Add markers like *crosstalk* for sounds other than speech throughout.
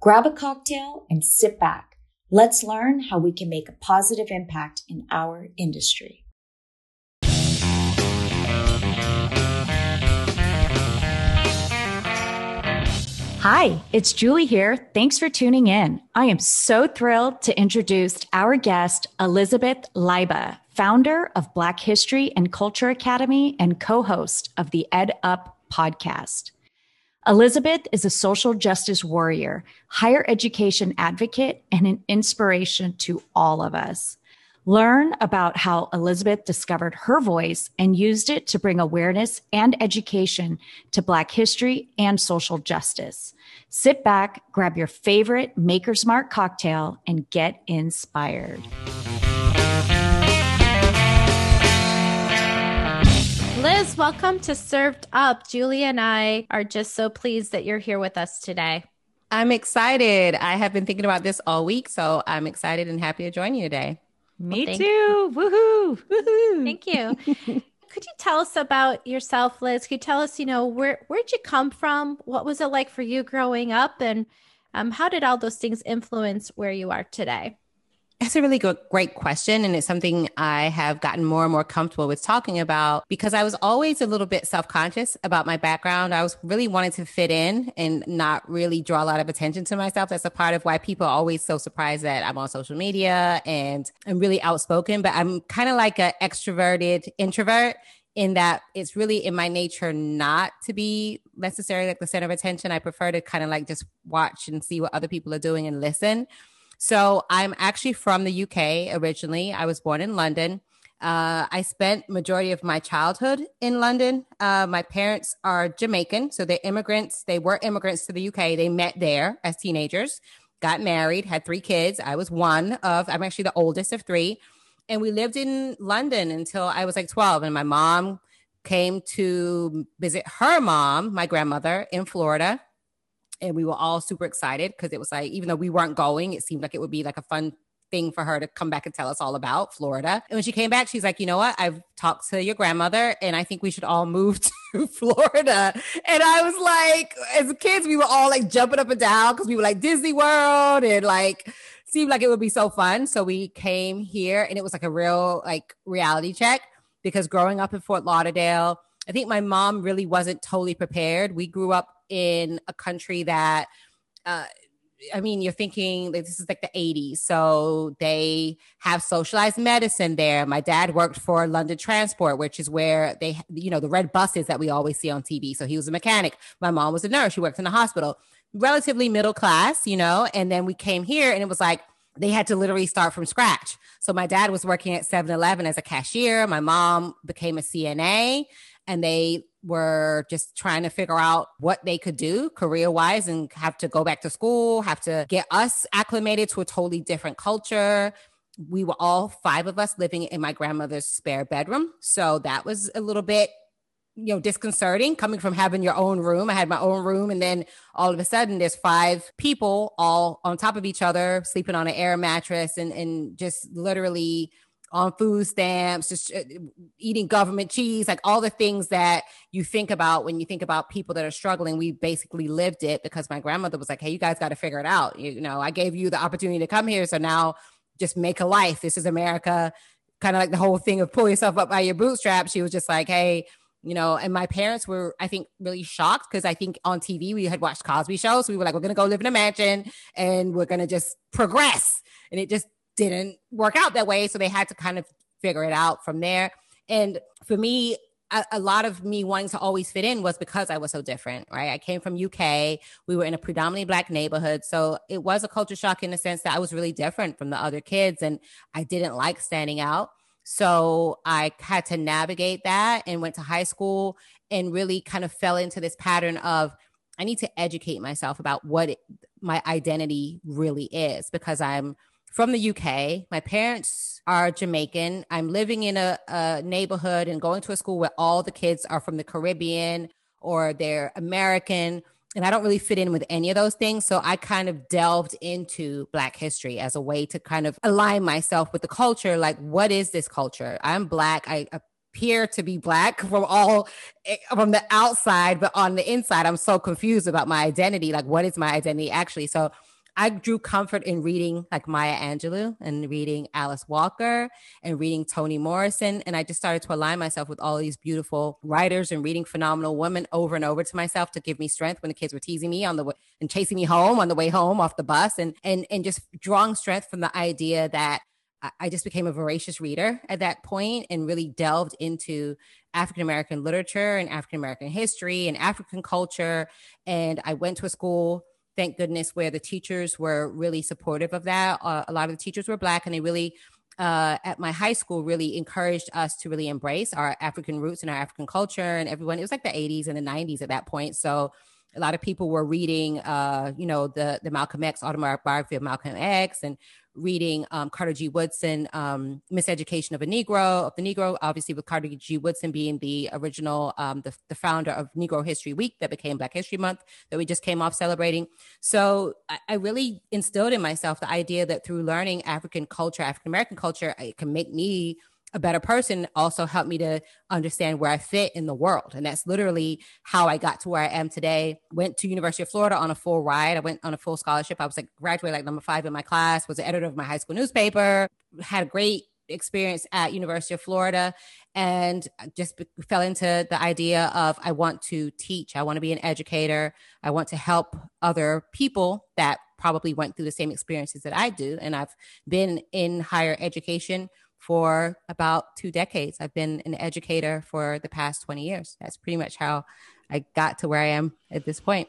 Grab a cocktail and sit back. Let's learn how we can make a positive impact in our industry. Hi, it's Julie here. Thanks for tuning in. I am so thrilled to introduce our guest, Elizabeth Leiba, founder of Black History and Culture Academy and co host of the Ed Up podcast. Elizabeth is a social justice warrior, higher education advocate, and an inspiration to all of us. Learn about how Elizabeth discovered her voice and used it to bring awareness and education to Black history and social justice. Sit back, grab your favorite Maker's Mark cocktail, and get inspired. Liz, welcome to Served Up. Julie and I are just so pleased that you're here with us today. I'm excited. I have been thinking about this all week, so I'm excited and happy to join you today. Me well, too. Woohoo. Woohoo. Thank you. Could you tell us about yourself, Liz? Could you tell us, you know, where where'd you come from? What was it like for you growing up? And um, how did all those things influence where you are today? That's a really good, great question. And it's something I have gotten more and more comfortable with talking about because I was always a little bit self conscious about my background. I was really wanting to fit in and not really draw a lot of attention to myself. That's a part of why people are always so surprised that I'm on social media and I'm really outspoken, but I'm kind of like an extroverted introvert in that it's really in my nature not to be necessarily like the center of attention. I prefer to kind of like just watch and see what other people are doing and listen. So I'm actually from the UK originally. I was born in London. Uh, I spent majority of my childhood in London. Uh, my parents are Jamaican, so they're immigrants. They were immigrants to the UK. They met there as teenagers, got married, had three kids. I was one of. I'm actually the oldest of three, and we lived in London until I was like 12. And my mom came to visit her mom, my grandmother, in Florida and we were all super excited because it was like even though we weren't going it seemed like it would be like a fun thing for her to come back and tell us all about Florida. And when she came back, she's like, you know what? I've talked to your grandmother and I think we should all move *laughs* to Florida. And I was like, as kids, we were all like jumping up and down because we were like Disney World and like seemed like it would be so fun. So we came here and it was like a real like reality check because growing up in Fort Lauderdale, I think my mom really wasn't totally prepared. We grew up in a country that uh, I mean, you're thinking this is like the 80s. So they have socialized medicine there. My dad worked for London Transport, which is where they, you know, the red buses that we always see on TV. So he was a mechanic. My mom was a nurse. She worked in the hospital. Relatively middle class, you know. And then we came here and it was like they had to literally start from scratch. So my dad was working at 7 Eleven as a cashier. My mom became a CNA and they were just trying to figure out what they could do career wise and have to go back to school, have to get us acclimated to a totally different culture. We were all five of us living in my grandmother's spare bedroom. So that was a little bit you know disconcerting coming from having your own room i had my own room and then all of a sudden there's five people all on top of each other sleeping on an air mattress and and just literally on food stamps, just uh, eating government cheese, like all the things that you think about when you think about people that are struggling. We basically lived it because my grandmother was like, Hey, you guys got to figure it out. You, know, I gave you the opportunity to come here. So now just make a life. This is America. Kind of like the whole thing of pull yourself up by your bootstraps. She was just like, Hey, you know, and my parents were, I think, really shocked because I think on TV we had watched Cosby shows. So we were like, we're going to go live in a mansion and we're going to just progress. And it just didn't work out that way. So they had to kind of figure it out from there. And for me, a, a, lot of me wanting to always fit in was because I was so different, right? I came from UK. We were in a predominantly black neighborhood. So it was a culture shock in the sense that I was really different from the other kids and I didn't like standing out. So I had to navigate that and went to high school and really kind of fell into this pattern of I need to educate myself about what it, my identity really is because I'm from the UK. My parents are Jamaican. I'm living in a, a, neighborhood and going to a school where all the kids are from the Caribbean or they're American. And I don't really fit in with any of those things. So I kind of delved into Black history as a way to kind of align myself with the culture. Like, what is this culture? I'm Black. I appear to be Black *laughs* from all eh, from the outside, but on the inside, I'm so confused about my identity. Like, what is my identity actually? So I drew comfort in reading like Maya Angelou and reading Alice Walker and reading Toni Morrison. And I just started to align myself with all these beautiful writers and reading phenomenal women over and over to myself to give me strength when the kids were teasing me on the way and chasing me home on the way home off the bus and and and just drawing strength from the idea that I just became a voracious reader at that point and really delved into African American literature and African American history and African culture. And I went to a school thank goodness, where the teachers were really supportive of that. Uh, a lot of the teachers were Black and they really, uh, at my high school, really encouraged us to really embrace our African roots and our African culture. And everyone, it was like the 80s and the 90s at that point. So a lot of people were reading, uh, you know, the the Malcolm X autobiography of Malcolm X and reading um, Carter G. Woodson, um, Miseducation of a Negro, of the Negro, obviously with Carter G. Woodson being the original, um, the, the founder of Negro History Week that became Black History Month that we just came off celebrating. So I, I really instilled in myself the idea that through learning African culture, African American culture, it can make me a better person also helped me to understand where I fit in the world. And that's literally how I got to where I am today. Went to University of Florida on a full ride. I went on a full scholarship. I was like graduated like number five in my class, was the editor of my high school newspaper, had a great experience at University of Florida and just fell into the idea of I want to teach. I want to be an educator. I want to help other people that probably went through the same experiences that I do. And I've been in higher education for about two decades. I've been an educator for the past 20 years. That's pretty much how I got to where I am at this point.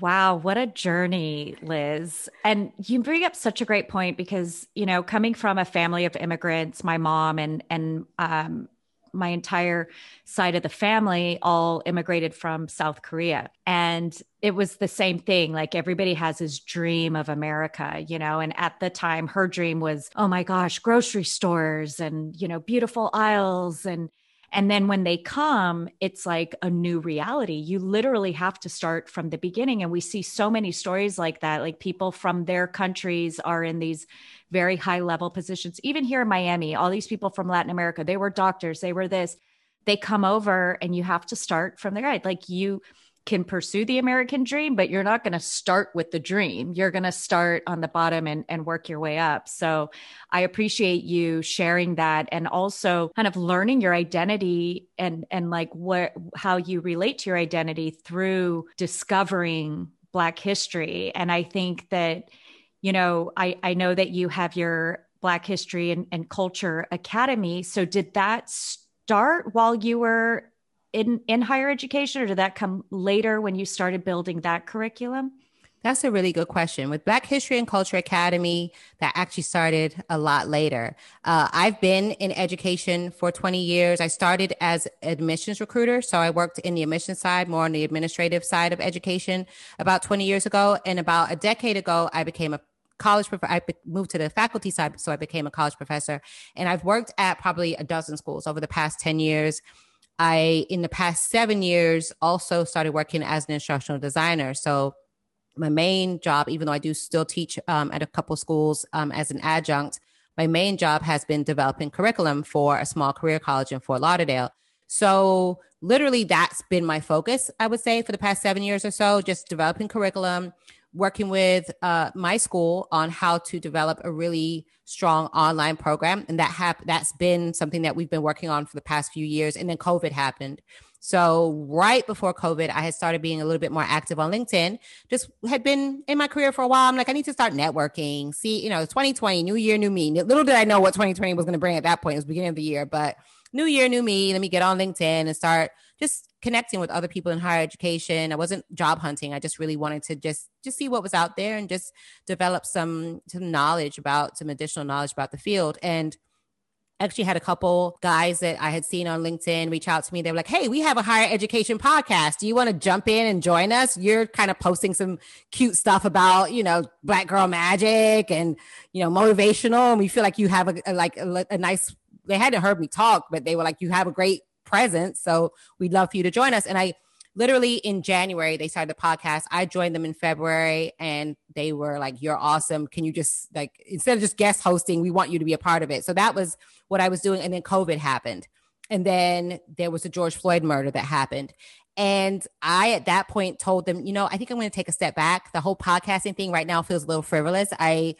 Wow, what a journey, Liz. And you bring up such a great point because, you know, coming from a family of immigrants, my mom and and um my entire side of the family all immigrated from South Korea. And it was the same thing. Like everybody has his dream of America, you know, and at the time her dream was, oh my gosh, grocery stores and, you know, beautiful aisles and and then when they come, it's like a new reality. You literally have to start from the beginning. And we see so many stories like that. Like people from their countries are in these very high level positions. Even here in Miami, all these people from Latin America, they were doctors, they were this. They come over and you have to start from the right. Like you, can pursue the American dream, but you're not going to start with the dream. You're going to start on the bottom and, and work your way up. So I appreciate you sharing that and also kind of learning your identity and, and like what, how you relate to your identity through discovering Black history. And I think that, you know, I, I know that you have your Black History and, and Culture Academy. So did that start while you were in in higher education or did that come later when you started building that curriculum that's a really good question. With Black History and Culture Academy, that actually started a lot later. Uh, I've been in education for 20 years. I started as admissions recruiter, so I worked in the admissions side, more on the administrative side of education about 20 years ago. And about a decade ago, I became a college professor. I moved to the faculty side, so I became a college professor. And I've worked at probably a dozen schools over the past 10 years. I, in the past seven years, also started working as an instructional designer. So my main job, even though I do still teach um, at a couple schools um, as an adjunct, my main job has been developing curriculum for a small career college in Fort Lauderdale. So literally that's been my focus, I would say, for the past seven years or so, just developing curriculum, working with uh, my school on how to develop a really strong online program, and that hap- that's been something that we've been working on for the past few years. And then COVID happened. So right before COVID, I had started being a little bit more active on LinkedIn. Just had been in my career for a while. I'm like, I need to start networking. See, you know, 2020, new year, new me. Little did I know what 2020 was going to bring at that point. It was beginning of the year, but new year, new me. Let me get on LinkedIn and start just connecting with other people in higher education. I wasn't job hunting. I just really wanted to just just see what was out there and just develop some some knowledge about some additional knowledge about the field. And actually had a couple guys that I had seen on LinkedIn reach out to me. They were like, Hey, we have a higher education podcast. Do you want to jump in and join us? You're kind of posting some cute stuff about, you know, black girl magic and, you know, motivational. And we feel like you have a, a like a, a nice, they hadn't heard me talk, but they were like, you have a great presence. So we'd love for you to join us. And I, literally in January, they started the podcast. I joined them in February and they were like, You're awesome. Can you just like, instead of just guest hosting, we want you to be a part of it. So that was what I was doing. And then COVID happened. And then there was a George Floyd murder that happened. And I, at that point, told them, you know, I think I'm going to take a step back. The whole podcasting thing right now feels a little frivolous. I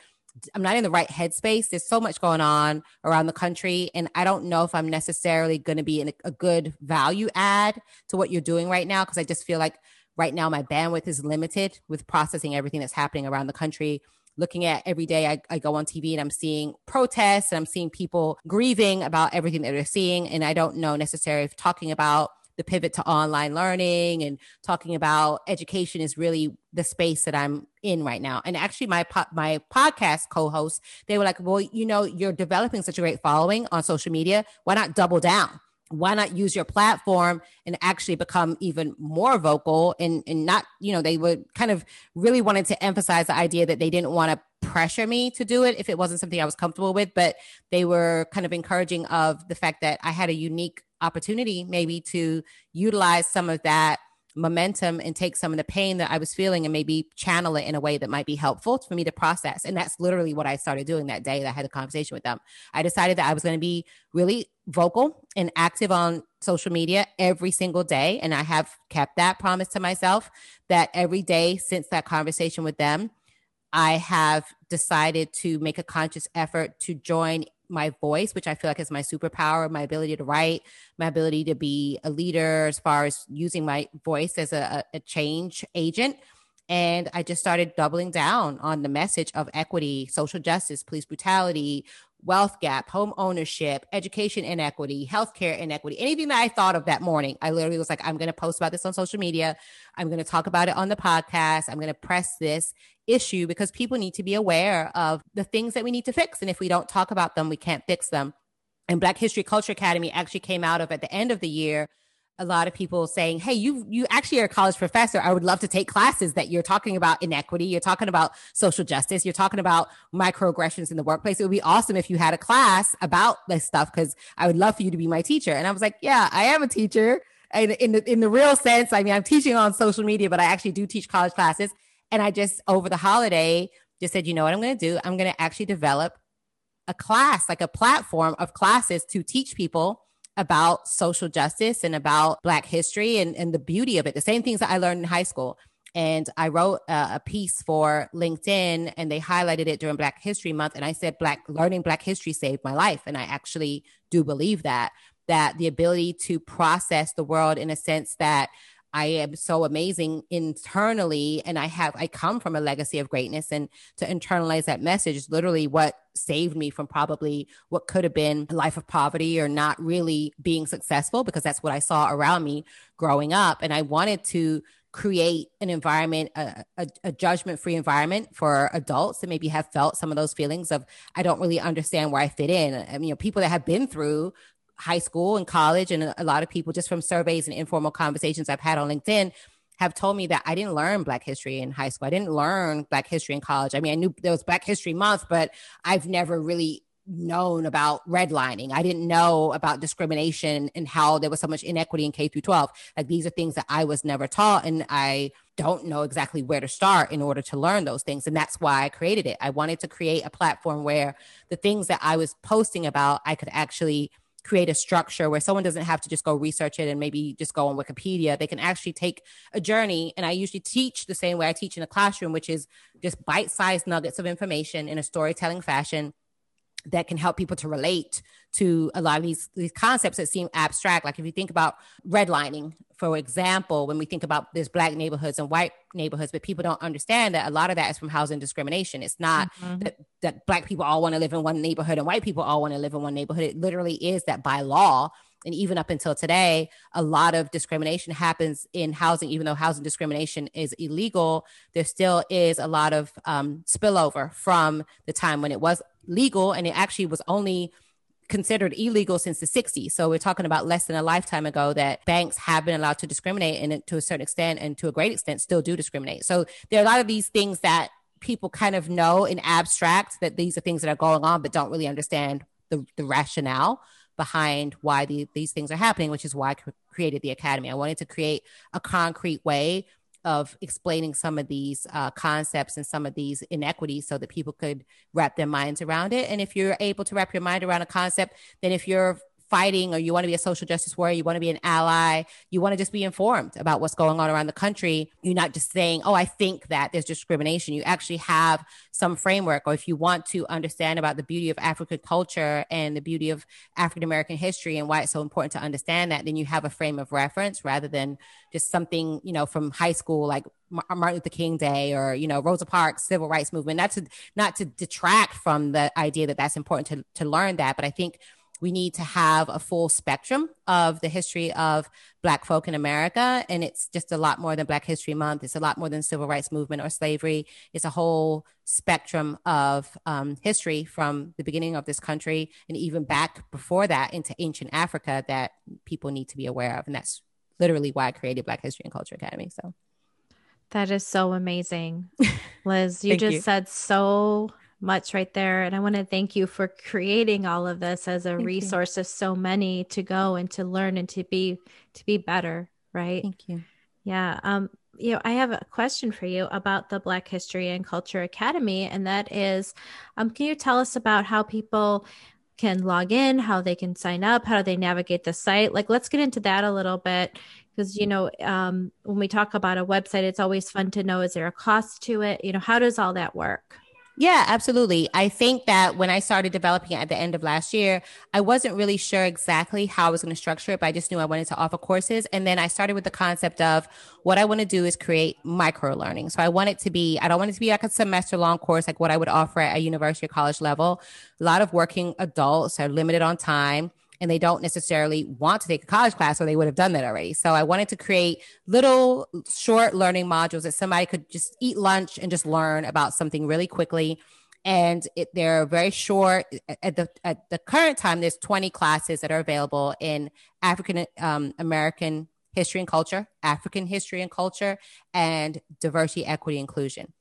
I'm not in the right headspace. There's so much going on around the country, and I don't know if I'm necessarily going to be in a, a good value add to what you're doing right now because I just feel like right now my bandwidth is limited with processing everything that's happening around the country. Looking at every day, I, I go on TV and I'm seeing protests and I'm seeing people grieving about everything that they're seeing, and I don't know necessarily if talking about the pivot to online learning and talking about education is really the space that I'm in right now. And actually, my po- my podcast co-hosts they were like, "Well, you know, you're developing such a great following on social media. Why not double down?" why not use your platform and actually become even more vocal and, and not you know they would kind of really wanted to emphasize the idea that they didn't want to pressure me to do it if it wasn't something i was comfortable with but they were kind of encouraging of the fact that i had a unique opportunity maybe to utilize some of that momentum and take some of the pain that I was feeling and maybe channel it in a way that might be helpful for me to process. And that's literally what I started doing that day that I had a conversation with them. I decided that I was going to be really vocal and active on social media every single day. And I have kept that promise to myself that every day since that conversation with them, I have decided to make a conscious effort to join my voice, which I feel like is my superpower, my ability to write, my ability to be a leader as far as using my voice as a, a change agent. And I just started doubling down on the message of equity, social justice, police brutality, wealth gap, home ownership, education inequity, healthcare inequity, anything that I thought of that morning. I literally was like, I'm going to post about this on social media. I'm going to talk about it on the podcast. I'm going to press this issue because people need to be aware of the things that we need to fix. And if we don't talk about them, we can't fix them. And Black History Culture Academy actually came out of at the end of the year a lot of people saying, "Hey, you you actually are a college professor. I would love to take classes that you're talking about inequity, you're talking about social justice, you're talking about microaggressions in the workplace. It would be awesome if you had a class about this stuff because I would love for you to be my teacher." And I was like, "Yeah, I am a teacher." In, in the in the real sense, I mean, I'm teaching on social media, but I actually do teach college classes. And I just over the holiday just said, you know what I'm going to do? I'm going to actually develop a class, like a platform of classes to teach people about social justice and about Black history and, and the beauty of it. The same things that I learned in high school. And I wrote a, a piece for LinkedIn and they highlighted it during Black History Month. And I said, Black learning Black history saved my life. And I actually do believe that, that the ability to process the world in a sense that I am so amazing internally and I have I come from a legacy of greatness and to internalize that message is literally what saved me from probably what could have been a life of poverty or not really being successful because that's what I saw around me growing up. And I wanted to create an environment a, a, a judgment free environment for adults that maybe have felt some of those feelings of i don't really understand where i fit in. I mean, you know people that have been through high school and college, and a lot of people just from surveys and informal conversations I've had on LinkedIn have told me that I didn't learn Black history in high school. I didn't learn Black history in college. I mean, I knew there was Black History Month, but I've never really known about redlining. I didn't know about discrimination and how there was so much inequity in K through 12. Like these are things that I was never taught and I don't know exactly where to start in order to learn those things and that's why I created it. I wanted to create a platform where the things that I was posting about I could actually create a structure where someone doesn't have to just go research it and maybe just go on Wikipedia. They can actually take a journey. And I usually teach the same way I teach in a classroom, which is just bite sized nuggets of information in a storytelling fashion that can help people to relate to a lot of these, these concepts that seem abstract. Like if you think about redlining, for example, when we think about there's black neighborhoods and white neighborhoods, but people don't understand that a lot of that is from housing discrimination. It's not mm-hmm. that, that black people all want to live in one neighborhood and white people all want to live in one neighborhood. It literally is that by law, and even up until today, a lot of discrimination happens in housing. Even though housing discrimination is illegal, there still is a lot of um, spillover from the time when it was legal, and it actually was only considered illegal since the 60s. So we're talking about less than a lifetime ago that banks have been allowed to discriminate and to a certain extent and to a great extent still do discriminate. So there are a lot of these things that people kind of know in abstract that these are things that are going on, but don't really understand the, the rationale behind why the, these things are happening, which is why I created the Academy. I wanted to create a concrete way of explaining some of these uh, concepts and some of these inequities so that people could wrap their minds around it. And if you're able to wrap your mind around a concept, then if you're fighting or you want to be a social justice warrior, you want to be an ally, you want to just be informed about what's going on around the country. You're not just saying, oh, I think that there's discrimination. You actually have some framework. Or if you want to understand about the beauty of African culture and the beauty of African American history and why it's so important to understand that, then you have a frame of reference rather than just something, you know, from high school, like Martin Luther King Day or you know Rosa Parks civil rights movement. Not to not to detract from the idea that that's important to to learn that, but I think we need to have a full spectrum of the history of Black folk in America. And it's just a lot more than Black History Month. It's a lot more than civil rights movement or slavery. It's a whole spectrum of um, history from the beginning of this country and even back before that into ancient Africa that people need to be aware of. And that's literally why I created Black History and Culture Academy. So. That is so amazing. *laughs* Liz, you just you. said so much right there. And I want to thank you for creating all of this as a thank resource you. of so many to go and to learn and to be to be better. Right. Thank you. Yeah. Um, you know, I have a question for you about the Black History and Culture Academy, and that is, um, can you tell us about how people can log in, how they can sign up, how do they navigate the site? Like, let's get into that a little bit because you know, um, when we talk about a website, it's always fun to know is there a cost to it? You know, how does all that work? Yeah, absolutely. I think that when I started developing at the end of last year, I wasn't really sure exactly how I was going to structure it, but I just knew I wanted to offer courses. And then I started with the concept of what I want to do is create micro learning. So I want it to be, I don't want it to be like a semester long course, like what I would offer at a university or college level. A lot of working adults are limited on time and they don't necessarily want to take a college class or they would have done that already. So I wanted to create little short learning modules that somebody could just eat lunch and just learn about something really quickly. And it, they're very short. At the at the current time, there's 20 classes that are available in African um, American history and culture, African history and culture, and diversity, equity, inclusion.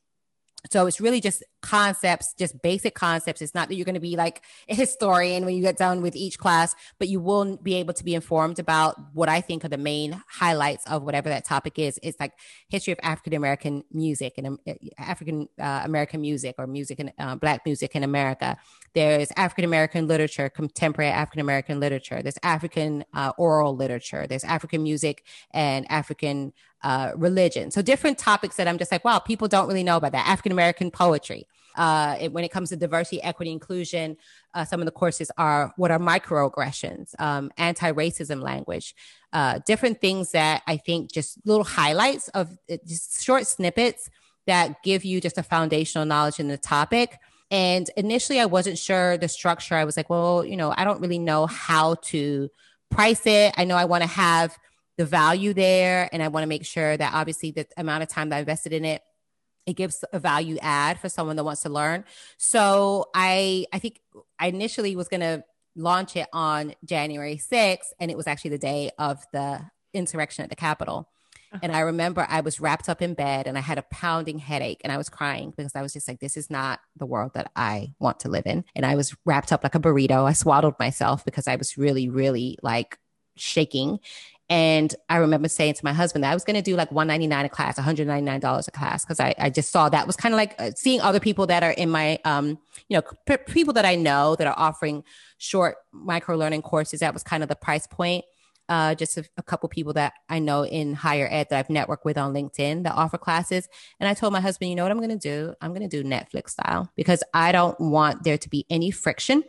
So it's really just concepts, just basic concepts. It's not that you're going to be like a historian when you get done with each class, but you will be able to be informed about what I think are the main highlights of whatever that topic is. It's like history of African American music and um, African uh, American music or music and uh, Black music in America. There's African American literature, contemporary African American literature. There's African uh, oral literature. There's African music and African uh, religion. So different topics that I'm just like, wow, people don't really know about that. African American poetry. Uh, it, when it comes to diversity, equity, inclusion, uh, some of the courses are what are microaggressions, um, anti-racism language, uh, different things that I think just little highlights of uh, just short snippets that give you just a foundational knowledge in the topic. And initially, I wasn't sure the structure. I was like, well, you know, I don't really know how to price it. I know I want to have the value there. And I want to make sure that obviously the amount of time that I invested in it, it gives a value add for someone that wants to learn. So I, I think I initially was going to launch it on January 6th, and it was actually the day of the insurrection at the Capitol. Uh-huh. And I remember I was wrapped up in bed and I had a pounding headache and I was crying because I was just like, this is not the world that I want to live in. And I was wrapped up like a burrito. I swaddled myself because I was really, really like shaking. And I remember saying to my husband that I was going to do like 199 a class, $199 a class. Cause I, I just saw that was kind of like uh, seeing other people that are in my, um, you know, p- people that I know that are offering short micro learning courses. That was kind of the price point. Uh, just a, a couple people that I know in higher ed that I've networked with on LinkedIn that offer classes. And I told my husband, you know what I'm going to do? I'm going to do Netflix style because I don't want there to be any friction.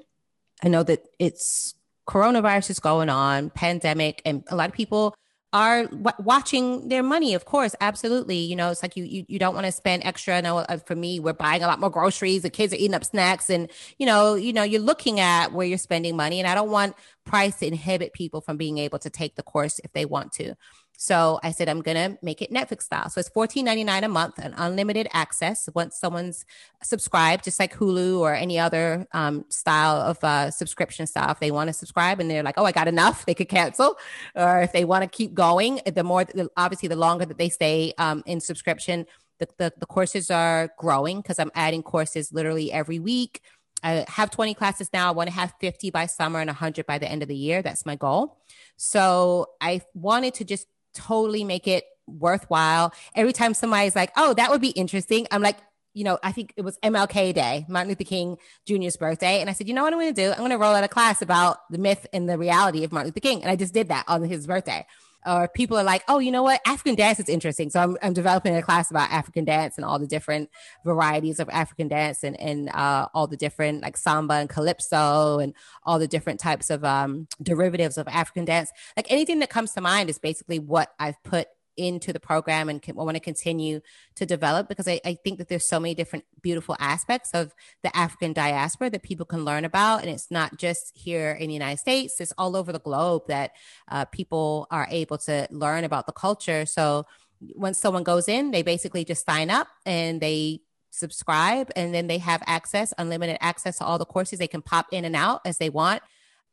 I know that it's coronavirus is going on, pandemic, and a lot of people are w- watching their money of course absolutely. You know it's like you you, you don't want to spend extra. I know uh, for me we're buying a lot more groceries the kids are eating up snacks and you know you know you're looking at where you're spending money and i don't want price to inhibit people from being able to take the course if they want to So I said, I'm going to make it Netflix style. So it's $14.99 a month and unlimited access. Once someone's subscribed, just like Hulu or any other um, style of uh, subscription style, if they want to subscribe and they're like, oh, I got enough, they could cancel. Or if they want to keep going, the more, obviously, the longer that they stay um, in subscription, the, the, the courses are growing because I'm adding courses literally every week. I have 20 classes now. I want to have 50 by summer and 100 by the end of the year. That's my goal. So I wanted to just totally make it worthwhile. Every time somebody's like, oh, that would be interesting, I'm like, you know, I think it was MLK Day, Martin Luther King Jr.'s birthday. And I said, you know what I'm going to do? I'm going to roll out a class about the myth and the reality of Martin Luther King. And I just did that on his birthday or people are like, oh, you know what? African dance is interesting. So I'm, I'm developing a class about African dance and all the different varieties of African dance and, and uh, all the different like samba and calypso and all the different types of um, derivatives of African dance. Like anything that comes to mind is basically what I've put into the program and can, want to continue to develop because I, I, think that there's so many different beautiful aspects of the African diaspora that people can learn about. And it's not just here in the United States, it's all over the globe that uh, people are able to learn about the culture. So once someone goes in, they basically just sign up and they subscribe and then they have access, unlimited access to all the courses. They can pop in and out as they want.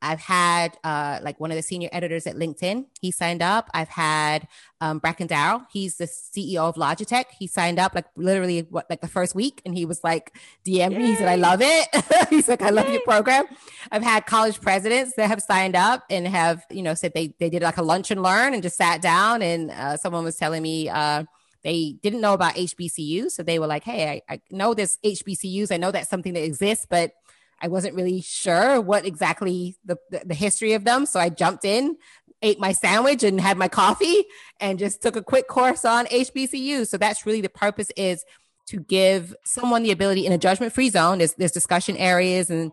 I've had uh, like one of the senior editors at LinkedIn. He signed up. I've had um, Bracken Darrell. He's the CEO of Logitech. He signed up like literally what like the first week, and he was like DM me. He said, "I love it." *laughs* He's like, "I love Yay. your program." I've had college presidents that have signed up and have you know said they they did like a lunch and learn and just sat down. And uh, someone was telling me. Uh, they didn't know about HBCUs. So they were like, Hey, I, I know there's HBCUs. I know that's something that exists, but I wasn't really sure what exactly the, the, the history of them. So I jumped in, ate my sandwich and had my coffee and just took a quick course on HBCU. So that's really the purpose is to give someone the ability in a judgment free zone. There's, there's discussion areas and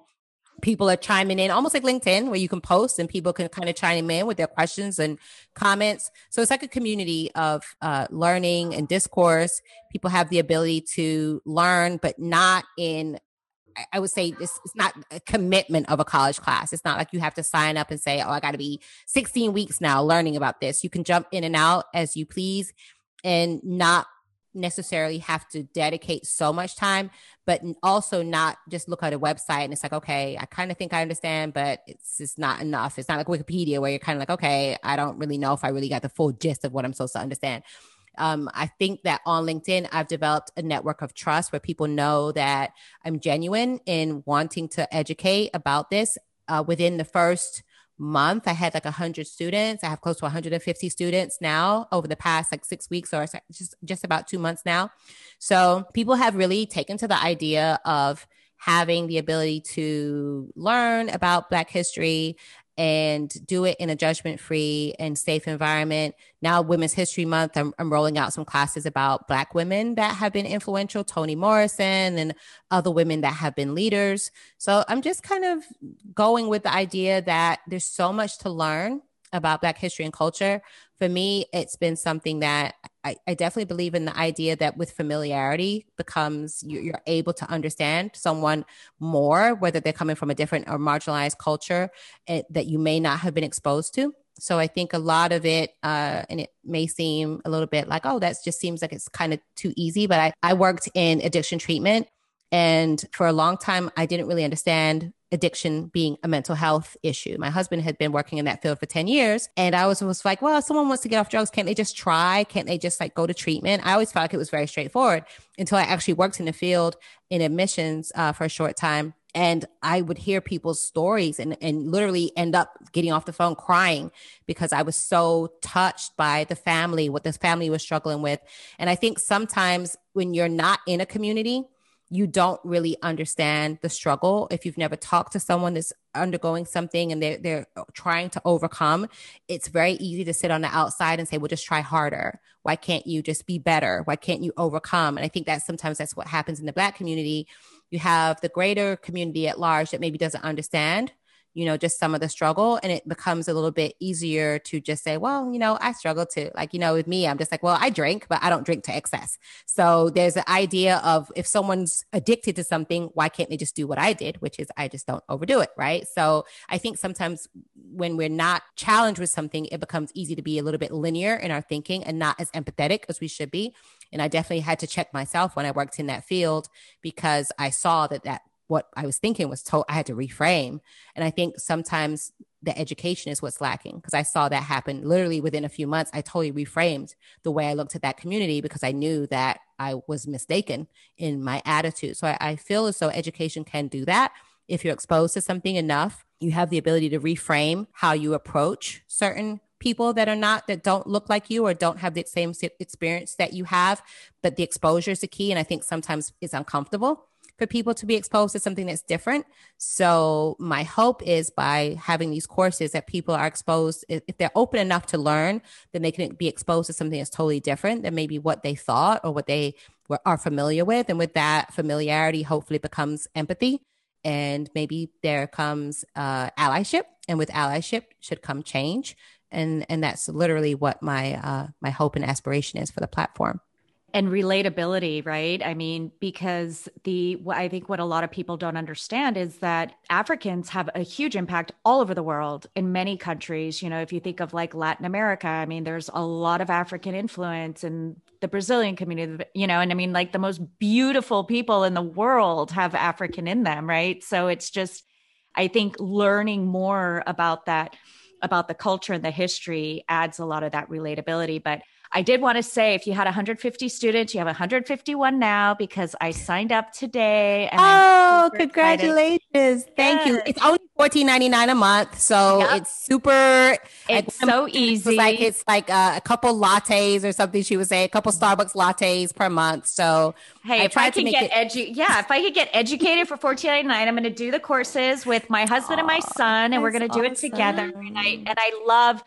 people are chiming in almost like LinkedIn where you can post and people can kind of chime in with their questions and comments. So it's like a community of uh, learning and discourse. People have the ability to learn, but not in I would say this it's not a commitment of a college class. It's not like you have to sign up and say, "Oh, I got to be 16 weeks now learning about this." You can jump in and out as you please and not necessarily have to dedicate so much time, but also not just look at a website and it's like, okay, I kind of think I understand, but it's just not enough. It's not like Wikipedia where you're kind of like, okay, I don't really know if I really got the full gist of what I'm supposed to understand. Um, I think that on LinkedIn, I've developed a network of trust where people know that I'm genuine in wanting to educate about this. Uh, within the first month, I had like 100 students. I have close to 150 students now over the past like six weeks or just, just about two months now. So people have really taken to the idea of having the ability to learn about Black history and do it in a judgment free and safe environment. Now, Women's History Month, I'm, I'm, rolling out some classes about Black women that have been influential, Toni Morrison and other women that have been leaders. So I'm just kind of going with the idea that there's so much to learn about Black history and culture. For me, it's been something that I, I definitely believe in the idea that with familiarity becomes you, you're able to understand someone more, whether they're coming from a different or marginalized culture eh, that you may not have been exposed to. So I think a lot of it, uh, and it may seem a little bit like, oh, that just seems like it's kind of too easy. But I, I worked in addiction treatment. And for a long time, I didn't really understand addiction being a mental health issue. My husband had been working in that field for 10 years. And I was, was like, well, if someone wants to get off drugs, can't they just try? Can't they just like go to treatment? I always felt like it was very straightforward until I actually worked in the field in admissions uh, for a short time. And I would hear people's stories and, and literally end up getting off the phone crying because I was so touched by the family, what this family was struggling with. And I think sometimes when you're not in a community, you don't really understand the struggle if you've never talked to someone that's undergoing something and they're, they're trying to overcome. It's very easy to sit on the outside and say well just try harder. Why can't you just be better? Why can't you overcome? And i think that sometimes that's what happens in the black community. You have the greater community at large that maybe doesn't understand you know, just some of the struggle. And it becomes a little bit easier to just say, well, you know, I struggle too. Like, you know, with me, I'm just like, well, I drink, but I don't drink to excess. So there's an idea of if someone's addicted to something, why can't they just do what I did, which is I just don't overdo it. Right. So I think sometimes when we're not challenged with something, it becomes easy to be a little bit linear in our thinking and not as empathetic as we should be. And I definitely had to check myself when I worked in that field because I saw that that what I was thinking was told I had to reframe. And I think sometimes the education is what's lacking because I saw that happen literally within a few months. I totally reframed the way I looked at that community because I knew that I was mistaken in my attitude. So I, I feel as though education can do that. If you're exposed to something enough, you have the ability to reframe how you approach certain people that are not that don't look like you or don't have the same experience that you have but the exposure is the key and i think sometimes it's uncomfortable for people to be exposed to something that's different. So my hope is by having these courses that people are exposed, if they're open enough to learn, then they can be exposed to something that's totally different than maybe what they thought or what they were, are familiar with. And with that familiarity, hopefully becomes empathy. And maybe there comes uh, allyship. And with allyship should come change. And, and that's literally what my uh, my hope and aspiration is for the platform and relatability, right? I mean, because the I think what a lot of people don't understand is that Africans have a huge impact all over the world in many countries. You know, if you think of like Latin America, I mean, there's a lot of African influence in the Brazilian community, you know, and I mean, like the most beautiful people in the world have African in them, right? So it's just, I think learning more about that, about the culture and the history adds a lot of that relatability. But I did want to say if you had 150 students, you have 151 now because I signed up today. oh, congratulations. Excited. Thank yes. you. It's only $14.99 a month. So yep. it's super. It's so easy. It's like it's like a, a, couple lattes or something she would say, a couple Starbucks lattes per month. So hey, I if I can get edu- yeah, if I could get educated for $14.99, I'm going to do the courses with my husband and my son, and we're going to do awesome. it together. And I and I love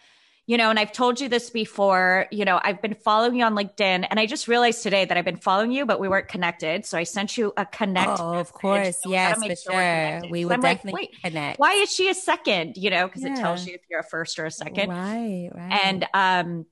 you know, and I've told you this before, you know, I've been following you on LinkedIn and I just realized today that I've been following you, but we weren't connected. So I sent you a connect. Oh, of course. So yes, for sure. We would definitely like, connect. Why is she a second? You know, because yeah. it tells you if you're a first or a second. Right, right. And, um,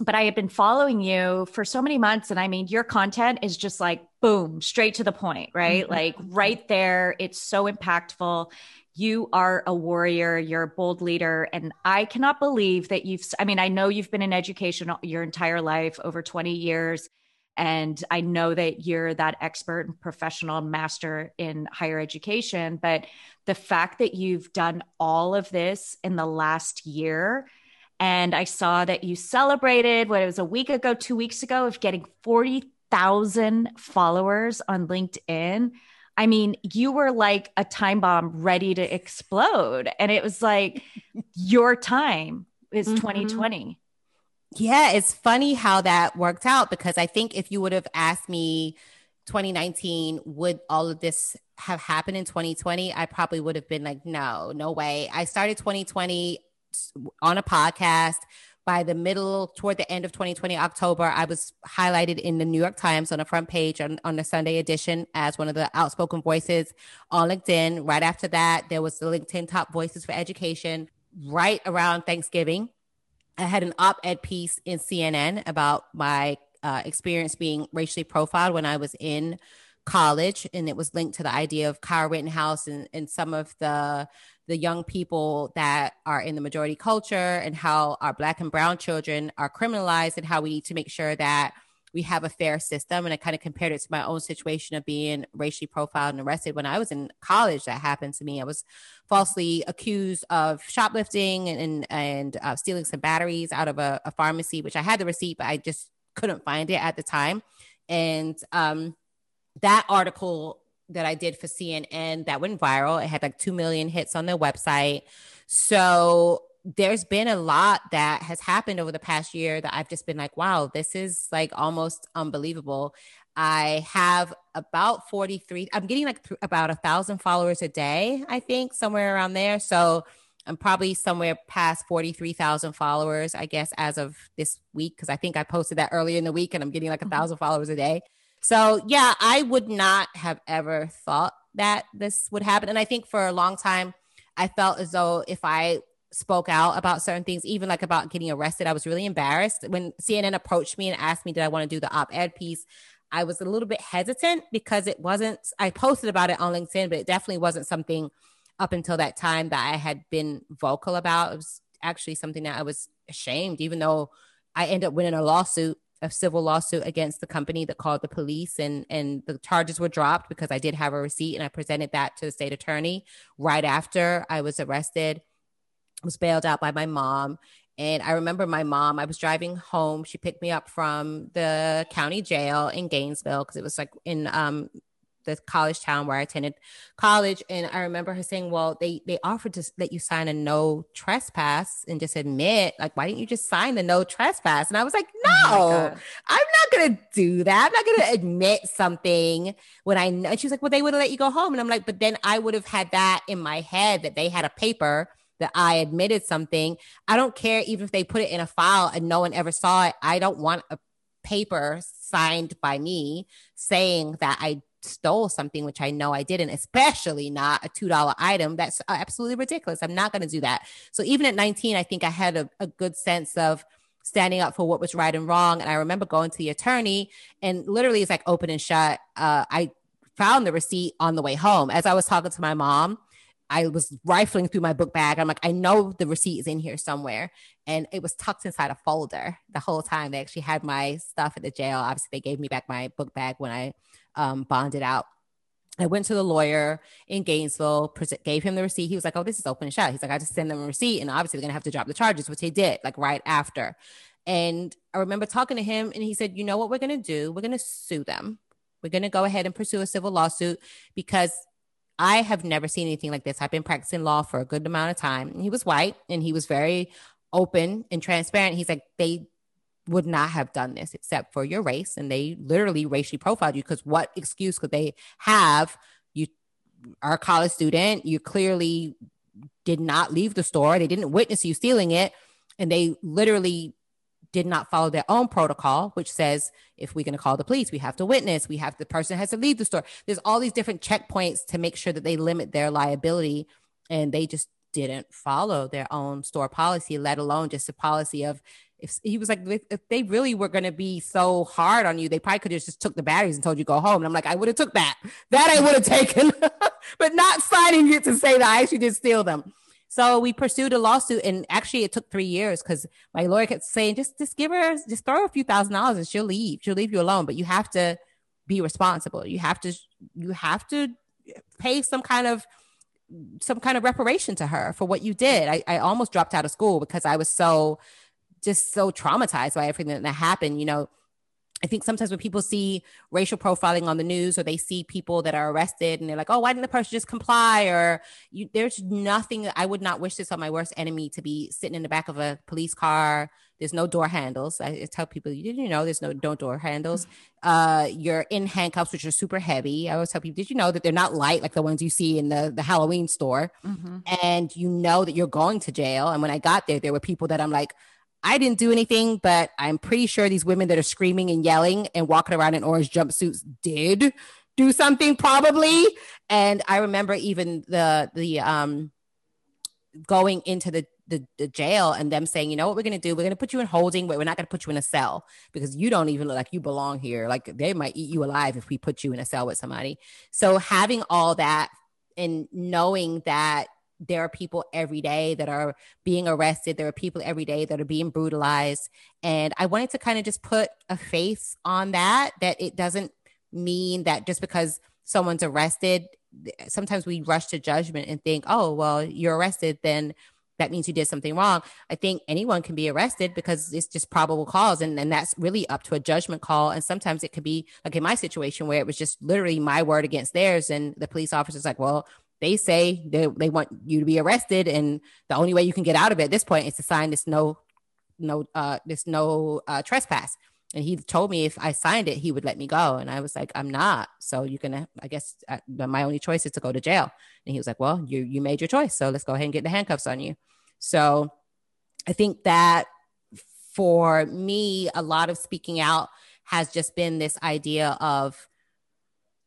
but I have been following you for so many months. And I mean, your content is just like, boom, straight to the point, right? Mm-hmm. Like right there. It's so impactful you are a warrior, you're a bold leader. And I cannot believe that you've, I mean, I know you've been in education your entire life, over 20 years. And I know that you're that expert and professional master in higher education. But the fact that you've done all of this in the last year, and I saw that you celebrated what it was a week ago, two weeks ago, of getting 40,000 followers on LinkedIn. I mean, you were like a time bomb ready to explode. And it was like, *laughs* your time is mm-hmm. 2020. Yeah, it's funny how that worked out because I think if you would have asked me 2019, would all of this have happened in 2020? I probably would have been like, no, no way. I started 2020 on a podcast by the middle toward the end of 2020 october i was highlighted in the new york times on the front page on, on the sunday edition as one of the outspoken voices on linkedin. Right after that there was the linkedin top voices for education. Right around thanksgiving i had an op-ed piece in cnn about my uh, experience being racially profiled when i was in college and it was linked to the idea of Kyle Rittenhouse and, and some of the the young people that are in the majority culture and how our black and brown children are criminalized and how we need to make sure that we have a fair system. And I kind of compared it to my own situation of being racially profiled and arrested when I was in college. That happened to me. I was falsely accused of shoplifting and and, uh, stealing some batteries out of a, a, pharmacy, which I had the receipt, but I just couldn't find it at the time. And um, that article that I did for CNN that went viral. It had like 2 million hits on their website. So there's been a lot that has happened over the past year that I've just been like, wow, this is like almost unbelievable. I have about 43, I'm getting like th- about a thousand followers a day, I think, somewhere around there. So I'm probably somewhere past 43,000 followers, I guess, as of this week, because I think I posted that earlier in the week and I'm getting like a mm-hmm. thousand followers a day. So, yeah, I would not have ever thought that this would happen. And I think for a long time, I felt as though if I spoke out about certain things, even like about getting arrested, I was really embarrassed. When CNN approached me and asked me, did I want to do the op ed piece? I was a little bit hesitant because it wasn't, I posted about it on LinkedIn, but it definitely wasn't something up until that time that I had been vocal about. It was actually something that I was ashamed, even though I ended up winning a lawsuit, a civil lawsuit against the company that called the police, and and the charges were dropped because I did have a receipt, and I presented that to the state attorney right after I was arrested. Was bailed out by my mom, and I remember my mom, I was driving home. She picked me up from the county jail in Gainesville because it was like in um, the college town where I attended college. And I remember her saying, Well, they they offered to let you sign a no trespass and just admit, like, why didn't you just sign the no trespass? And I was like, oh No, oh I'm not gonna do that. I'm not gonna admit something when I know. And she was like, Well, they would have let you go home. And I'm like, But then I would have had that in my head that they had a paper that I admitted something. I don't care even if they put it in a file and no one ever saw it. I don't want a paper signed by me saying that I stole something, which I know I didn't, especially not a $2 item. That's absolutely ridiculous. I'm not going to do that. So even at 19, I think I had a, a good sense of standing up for what was right and wrong. And I remember going to the attorney and literally it's like open and shut. Uh, I found the receipt on the way home. As I was talking to my mom, I was rifling through my book bag. I'm like, I know the receipt is in here somewhere. And it was tucked inside a folder the whole time. They actually had my stuff at the jail. Obviously, they gave me back my book bag when I um, bonded out. I went to the lawyer in Gainesville, gave him the receipt. He was like, Oh, this is open and shut. He's like, I just send them a receipt. And obviously, they're to have to drop the charges, which they did, like right after. And I remember talking to him, and he said, You know what we're to do? We're to sue them. We're to go ahead and pursue a civil lawsuit because I have never seen anything like this. I've been practicing law for a good amount of time. He was white and he was very open and transparent. He's like, They would not have done this except for your race and they literally racially profiled you because what excuse could they have? You are a college student you clearly did not leave the store they didn't witness you stealing it and they literally did not follow their own protocol which says if we're going to call the police we have to witness we have the person has to leave the store. There's all these different checkpoints to make sure that they limit their liability and they just didn't follow their own store policy let alone just a policy of if he was like, if they really were going to be so hard on you, they probably could have just took the batteries and told you go home. And I'm like, I would have took that. That I would have taken, *laughs* but not signing it to say that I actually did steal them. So we pursued a lawsuit, and actually it took three years because my lawyer kept saying, just just give her, just throw her a few thousand dollars, and she'll leave. She'll leave you alone. But you have to be responsible. You have to you have to pay some kind of some kind of reparation to her for what you did. I, I almost dropped out of school because I was so just so traumatized by everything that happened. You know, I think sometimes when people see racial profiling on the news or they see people that are arrested and they're like, oh, why didn't the person just comply? Or you, there's nothing, I would not wish this on my worst enemy to be sitting in the back of a police car. There's no door handles. I, tell people, you didn't know there's no, no door handles. Uh, you're in handcuffs, which are super heavy. I always tell people, did you know that they're not light like the ones you see in the, the Halloween store? Mm-hmm. And you know that you're going to jail. And when I got there, there were people that I'm like, I didn't do anything, but I'm pretty sure these women that are screaming and yelling and walking around in orange jumpsuits did do something probably. And I remember even the the um going into the the, the jail and them saying, you know what we're gonna do? We're gonna put you in holding, but we're not gonna put you in a cell because you don't even look like you belong here. Like they might eat you alive if we put you in a cell with somebody. So having all that and knowing that there are people every day that are being arrested. There are people every day that are being brutalized. And I wanted to kind of just put a face on that, that it doesn't mean that just because someone's arrested, sometimes we rush to judgment and think, oh, well, you're arrested, then that means you did something wrong. I think anyone can be arrested because it's just probable cause. And, and that's really up to a judgment call. And sometimes it could be like in my situation where it was just literally my word against theirs. And the police officer's like, well, they say they, they want you to be arrested and the only way you can get out of it at this point is to sign this no no uh this no uh trespass and he told me if I signed it, he would let me go. And I was like, I'm not. So you're gonna, I guess, uh, my only choice is to go to jail. And he was like, Well, you you made your choice, so let's go ahead and get the handcuffs on you. So I think that for me, a lot of speaking out has just been this idea of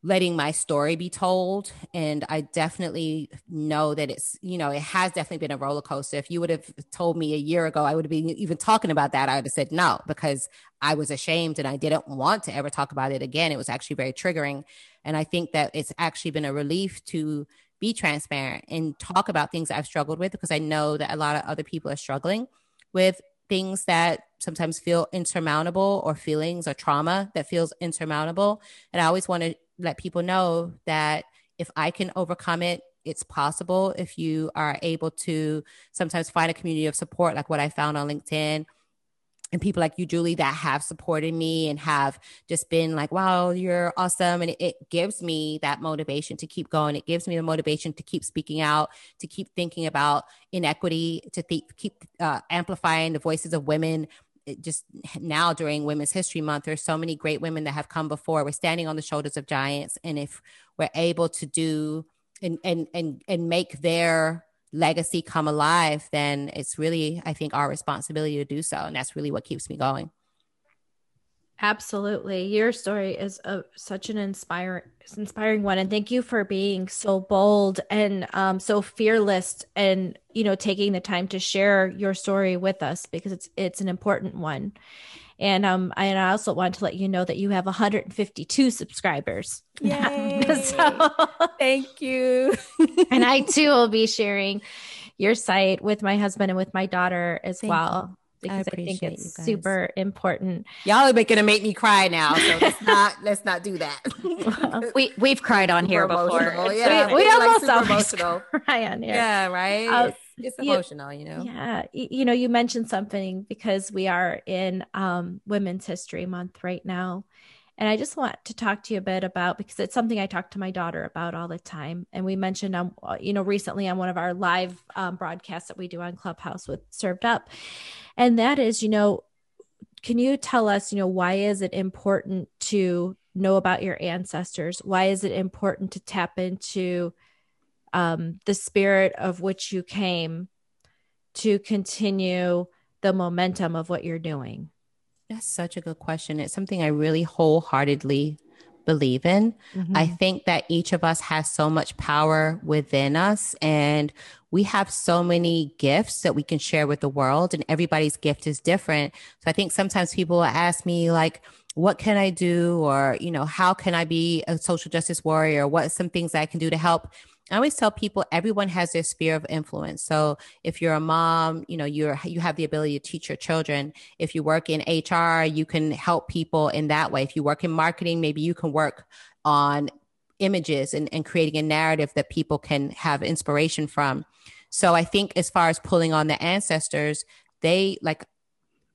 letting my story be told. And I definitely know that it's, you know, it has definitely been a roller coaster. If you would have told me a year ago, I would have been even talking about that. I would have said no, because I was ashamed and I didn't want to ever talk about it again. It was actually very triggering. And I think that it's actually been a relief to be transparent and talk about things I've struggled with because I know that a lot of other people are struggling with things that sometimes feel insurmountable or feelings or trauma that feels insurmountable. And I always want to let people know that if I can overcome it, it's possible if you are able to sometimes find a community of support like what I found on LinkedIn and people like you, Julie, that have supported me and have just been like, wow, you're awesome. And it, it, gives me that motivation to keep going. It gives me the motivation to keep speaking out, to keep thinking about inequity, to th- keep uh, amplifying the voices of women. Just now during Women's History Month, there's so many great women that have come before. We're standing on the shoulders of giants. And if we're able to do and, and, and, and make their legacy come alive, then it's really, I think, our responsibility to do so. And that's really what keeps me going. Absolutely. Your story is a, such an inspiring inspiring one and thank you for being so bold and um, so fearless and you know taking the time to share your story with us because it's it's an important one. And um I, and I also want to let you know that you have 152 subscribers. *laughs* Yay. so, thank you. *laughs* and I too will be sharing your site with my husband and with my daughter as thank well. You because I, I think it's super important. Y'all are gonna make me cry now, so let's *laughs* not let's not do that. we we've cried on here before. Yeah, we, we almost like emotional. *laughs* cry on here. Yeah, right. Uh, it's, it's emotional, you, you, know. Yeah, you know, you mentioned something because we are in um, Women's History Month right now, and I just want to talk to you a bit about because it's something I talk to my daughter about all the time. And we mentioned, um, you know, recently on one of our live um, broadcasts that we do on Clubhouse with Served Up, and that is, you know, can you tell us, you know, why is it important to know about your ancestors? Why is it important to tap into um, the spirit of which you came to continue the momentum of what you're doing? That's such a good question. It's something I really wholeheartedly believe in. Mm-hmm. I think that each of us has so much power within us and we have so many gifts that we can share with the world and everybody's gift is different. So I think sometimes people ask me like, what can I do? Or, you know, how can I be a social justice warrior? What are some things I can do to help? I always tell people everyone has their sphere of influence. So if you're a mom, you know, you're you have the ability to teach your children. If you work in HR, you can help people in that way. If you work in marketing, maybe you can work on images and, and creating a narrative that people can have inspiration from. So I think as far as pulling on the ancestors, they like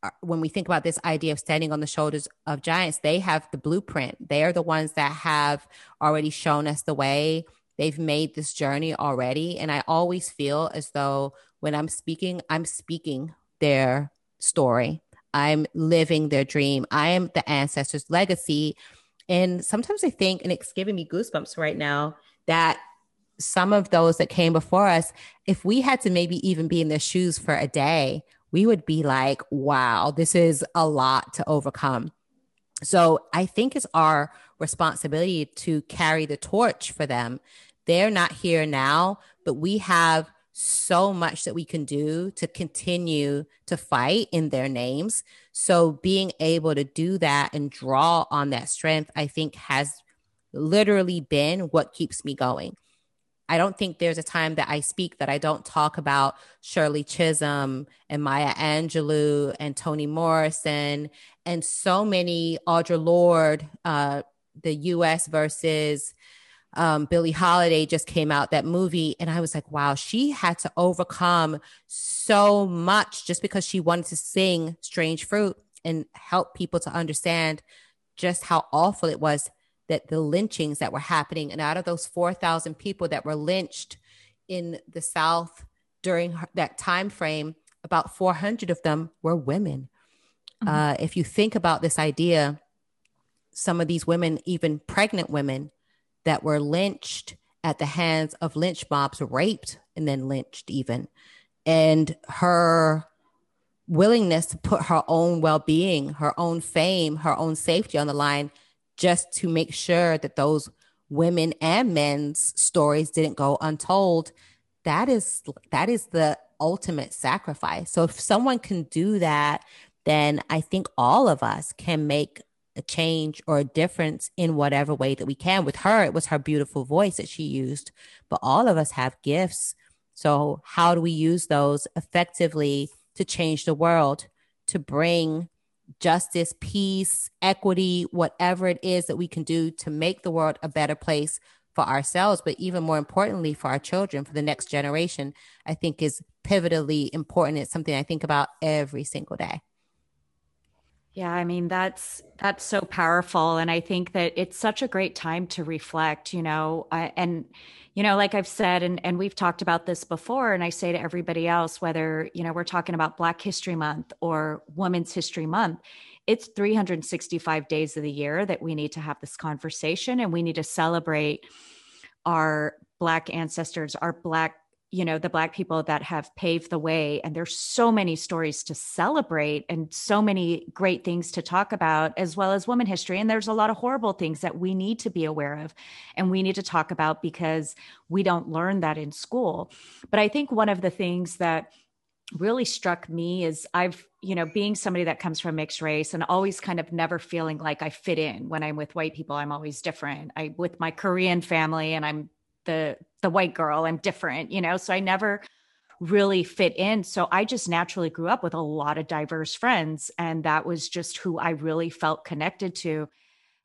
uh, when we think about this idea of standing on the shoulders of giants, they have the blueprint. They are the ones that have already shown us the way They've made this journey already. And I always feel as though when I'm speaking, I'm speaking their story. I'm living their dream. I am the ancestors' legacy. And sometimes I think, and it's giving me goosebumps right now, that some of those that came before us, if we had to maybe even be in their shoes for a day, we would be like, wow, this is a lot to overcome. So I think it's our responsibility to carry the torch for them they're not here now, but we have so much that we can do to continue to fight in their names. So being able to do that and draw on that strength, I think has literally been what keeps me going. I don't think there's a time that I speak that I don't talk about Shirley Chisholm and Maya Angelou and Toni Morrison and so many Audre Lorde, uh, the U.S. versus um, Billie Holiday just came out, that movie. And I was like, wow, she had to overcome so much just because she wanted to sing Strange Fruit and help people to understand just how awful it was that the lynchings that were happening. And out of those 4,000 people that were lynched in the South during that time frame, about 400 of them were women. Mm-hmm. Uh, if you think about this idea, some of these women, even pregnant women, that were lynched at the hands of lynch mobs, raped and then lynched even. And her willingness to put her own well being, her own fame, her own safety on the line just to make sure that those women and men's stories didn't go untold that is that is the ultimate sacrifice so if someone can do that then i think all of us can make a change or a difference in whatever way that we can with her it was her beautiful voice that she used but all of us have gifts so how do we use those effectively to change the world to bring justice, peace, equity, whatever it is that we can do to make the world a better place for ourselves, but even more importantly for our children, for the next generation, I think is pivotally important. It's something I think about every single day. Yeah, I mean that's that's so powerful and I think that it's such a great time to reflect, you know, uh, and you know, like I've said and and we've talked about this before and I say to everybody else whether, you know, we're talking about Black History Month or Women's History Month, it's 365 days of the year that we need to have this conversation and we need to celebrate our black ancestors, our black you know the black people that have paved the way and there's so many stories to celebrate and so many great things to talk about as well as women history and there's a lot of horrible things that we need to be aware of and we need to talk about because we don't learn that in school but i think one of the things that really struck me is I've, you know, being somebody that comes from mixed race and always kind of never feeling like I fit in when I'm with white people, I'm always different. I with my Korean family and I'm the the white girl i'm different you know? So i never really fit in. So i just naturally grew up with a lot of diverse friends and that was just who i really felt connected to.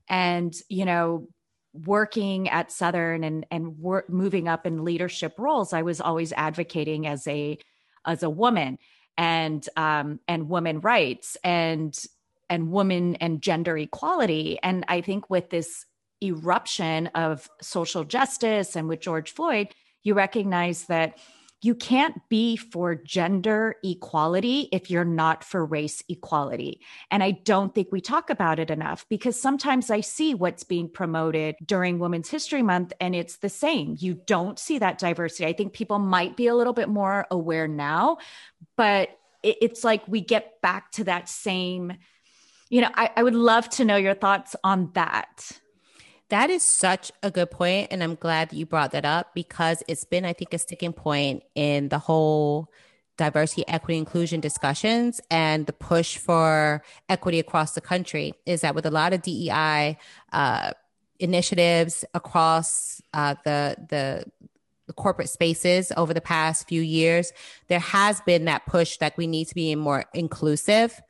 And you know working at southern and and work, moving up in leadership roles i was always advocating as a as a woman and um and women rights and and women and gender equality. And i think with this eruption of social justice and with George Floyd, you recognize that you can't be for gender equality if you're not for race equality. And I don't think we talk about it enough because sometimes I see what's being promoted during Women's History Month and it's the same. You don't see that diversity. I think people might be a little bit more aware now, but it's like we get back to that same. You know, I, I would love to know your thoughts on that. That is such a good point, and I'm glad that you brought that up because it's been, I think, a sticking point in the whole diversity, equity, inclusion discussions and the push for equity across the country. Is that with a lot of DEI uh, initiatives across uh, the the the corporate spaces over the past few years, there has been that push that we need to be more inclusive.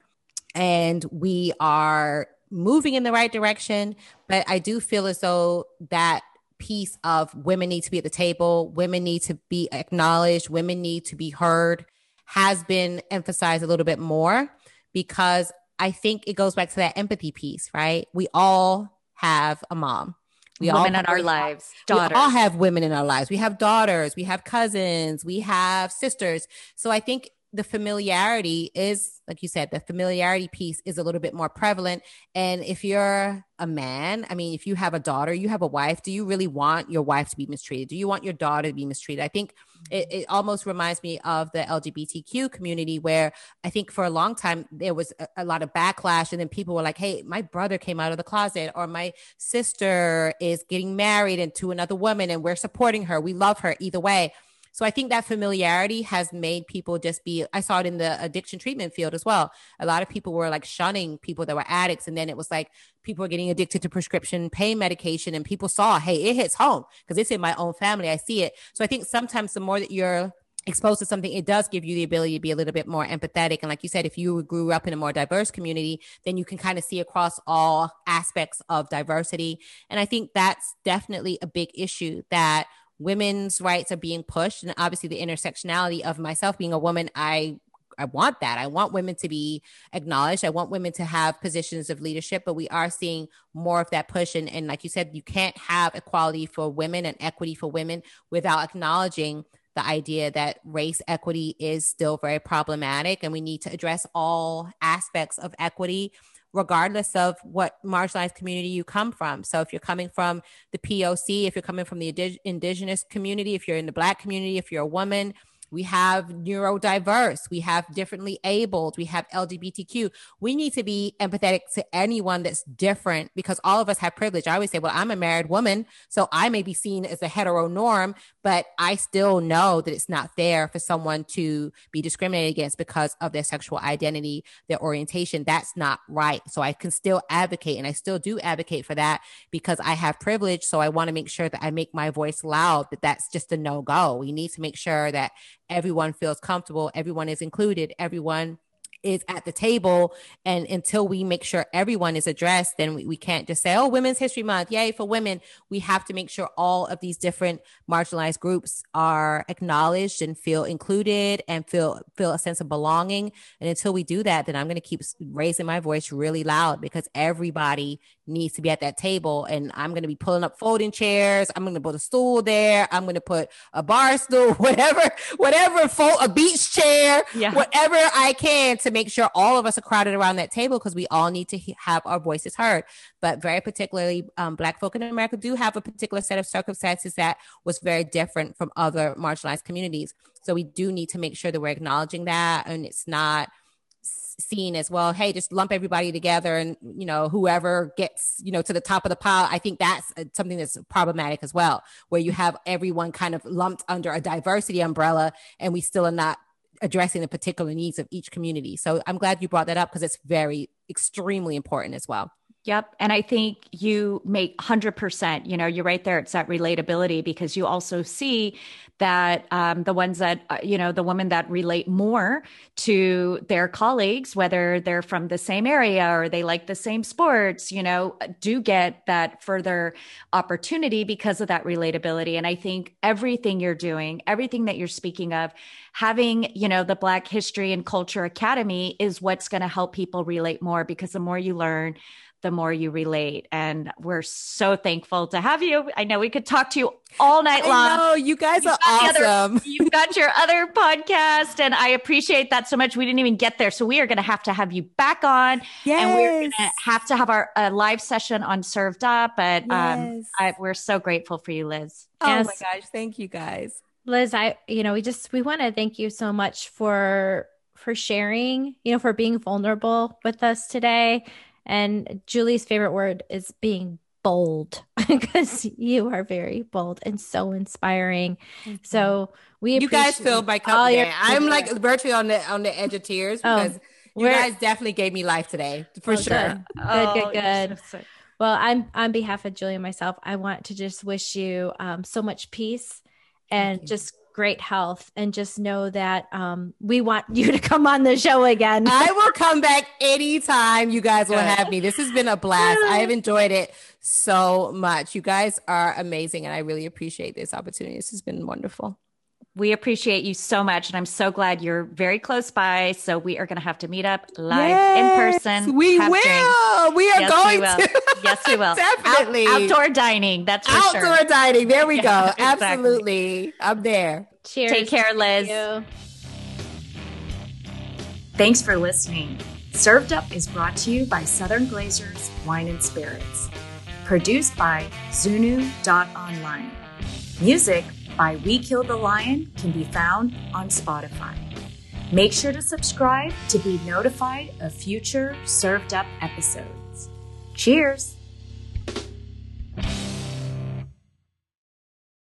And we are moving in the right direction, but I do feel as though that piece of women need to be at the table, women need to be acknowledged, women need to be heard has been emphasized a little bit more because I think it goes back to that empathy piece, right? We all have a mom. We women all in our lives, daughters. We all have women in our lives. We have daughters, we have cousins, we have sisters. So I think the familiarity is like you said the familiarity piece is a little bit more prevalent. And if you're a man i mean if you have a daughter you have a wife do you really want your wife to be mistreated? Do you want your daughter to be mistreated? I think it, mm-hmm. it almost reminds me of the lgbtq community where i think for a long time there was a, a lot of backlash and then people were like hey my brother came out of the closet or my sister is getting married into another woman and we're supporting her. We love her either way so I think that familiarity has made people just be, I saw it in the addiction treatment field as well. A lot of people were like shunning people that were addicts. And then it was like people were getting addicted to prescription pain medication and people saw, hey, it hits home because it's in my own family. I see it. So I think sometimes the more that you're exposed to something, it does give you the ability to be a little bit more empathetic. And like you said, if you grew up in a more diverse community, then you can kind of see across all aspects of diversity. And I think that's definitely a big issue that women's rights are being pushed and obviously the intersectionality of myself being a woman i I want that. I want women to be acknowledged. I want women to have positions of leadership, but we are seeing more of that push. And, and like you said, you can't have equality for women and equity for women without acknowledging the idea that race equity is still very problematic. And we need to address all aspects of equity regardless of what marginalized community you come from. So if you're coming from the POC, if you're coming from the indigenous community, if you're in the black community, if you're a woman, we have neurodiverse, we have differently abled, we have LGBTQ. We need to be empathetic to anyone that's different because all of us have privilege. I always say, well, I'm a married woman, so I may be seen as a hetero norm, but I still know that it's not fair for someone to be discriminated against because of their sexual identity, their orientation. That's not right. So I can still advocate and I still do advocate for that because I have privilege. So I want to make sure that I make my voice loud, that that's just a no go. We need to make sure that everyone feels comfortable, everyone is included, everyone is at the table. And until we make sure everyone is addressed, then we, we can't just say, oh, Women's History Month, yay for women. We have to make sure all of these different marginalized groups are acknowledged and feel included and feel feel a sense of belonging. And until we do that, then I'm going to keep raising my voice really loud because everybody needs to be at that table. And I'm going to be pulling up folding chairs. I'm going to put a stool there. I'm going to put a bar *laughs* stool, whatever, whatever, a beach chair, yeah. whatever I can to make sure all of us are crowded around that table because we all need to he- have our voices heard. But very particularly, um, Black folk in America do have a particular set of circumstances that was very different from other marginalized communities. So we do need to make sure that we're acknowledging that and it's not seen as well hey just lump everybody together and you know whoever gets you know to the top of the pile i think that's uh, something that's problematic as well where you have everyone kind of lumped under a diversity umbrella and we still are not addressing the particular needs of each community. So I'm glad you brought that up because it's very extremely important as well. Yep. And I think you make 100%, you know, you're right there. It's that relatability because you also see that um, the ones that, uh, you know, the women that relate more to their colleagues, whether they're from the same area or they like the same sports, you know, do get that further opportunity because of that relatability. And I think everything you're doing, everything that you're speaking of, having, you know, the Black History and Culture Academy is what's going to help people relate more because the more you learn, the more you relate. And we're so thankful to have you. I know we could talk to you all night long. Oh, you guys you've are awesome. Other, *laughs* you've got your other podcast, and I appreciate that so much. We didn't even get there. So we are going to have to have you back on. Yes. And we're going to have to have our live session on Served Up. But um, yes. I, we're so grateful for you, Liz. Oh yes. my gosh. Thank you guys. Liz, I, you know, we just, we want to thank you so much for, for sharing, you know, for being vulnerable with us today and Julie's favorite word is being bold *laughs* because you are very bold and so inspiring. Mm-hmm. So we you guys filled my cup. I'm like virtually on the on the edge of tears oh, because you guys definitely gave me life today for oh, sure. Good, oh, good, good. good. Well, I'm on behalf of Julie and myself, I want to just wish you um, so much peace and just great health and just know that um, we want *laughs* you to come on the show again. *laughs* I will come back anytime you guys will have me. This has been a blast. I have enjoyed it so much. You guys are amazing and I really appreciate this opportunity. This has been wonderful. We appreciate you so much, and I'm so glad you're very close by. So we are going to have to meet up live yes, in person. We will. Drinks. We are yes, going we to. yes, we will. *laughs* Definitely Out, outdoor dining. That's for outdoor sure. dining. There we *laughs* yeah, go. Exactly. Absolutely, I'm there. Cheers. Take care, Liz. Thanks for listening. Served Up is brought to you by Southern Glazers Wine and Spirits. Produced by Zunu.online. Music by We Killed the Lion can be found on Spotify. Make sure to subscribe to be notified of future Served Up episodes. Cheers!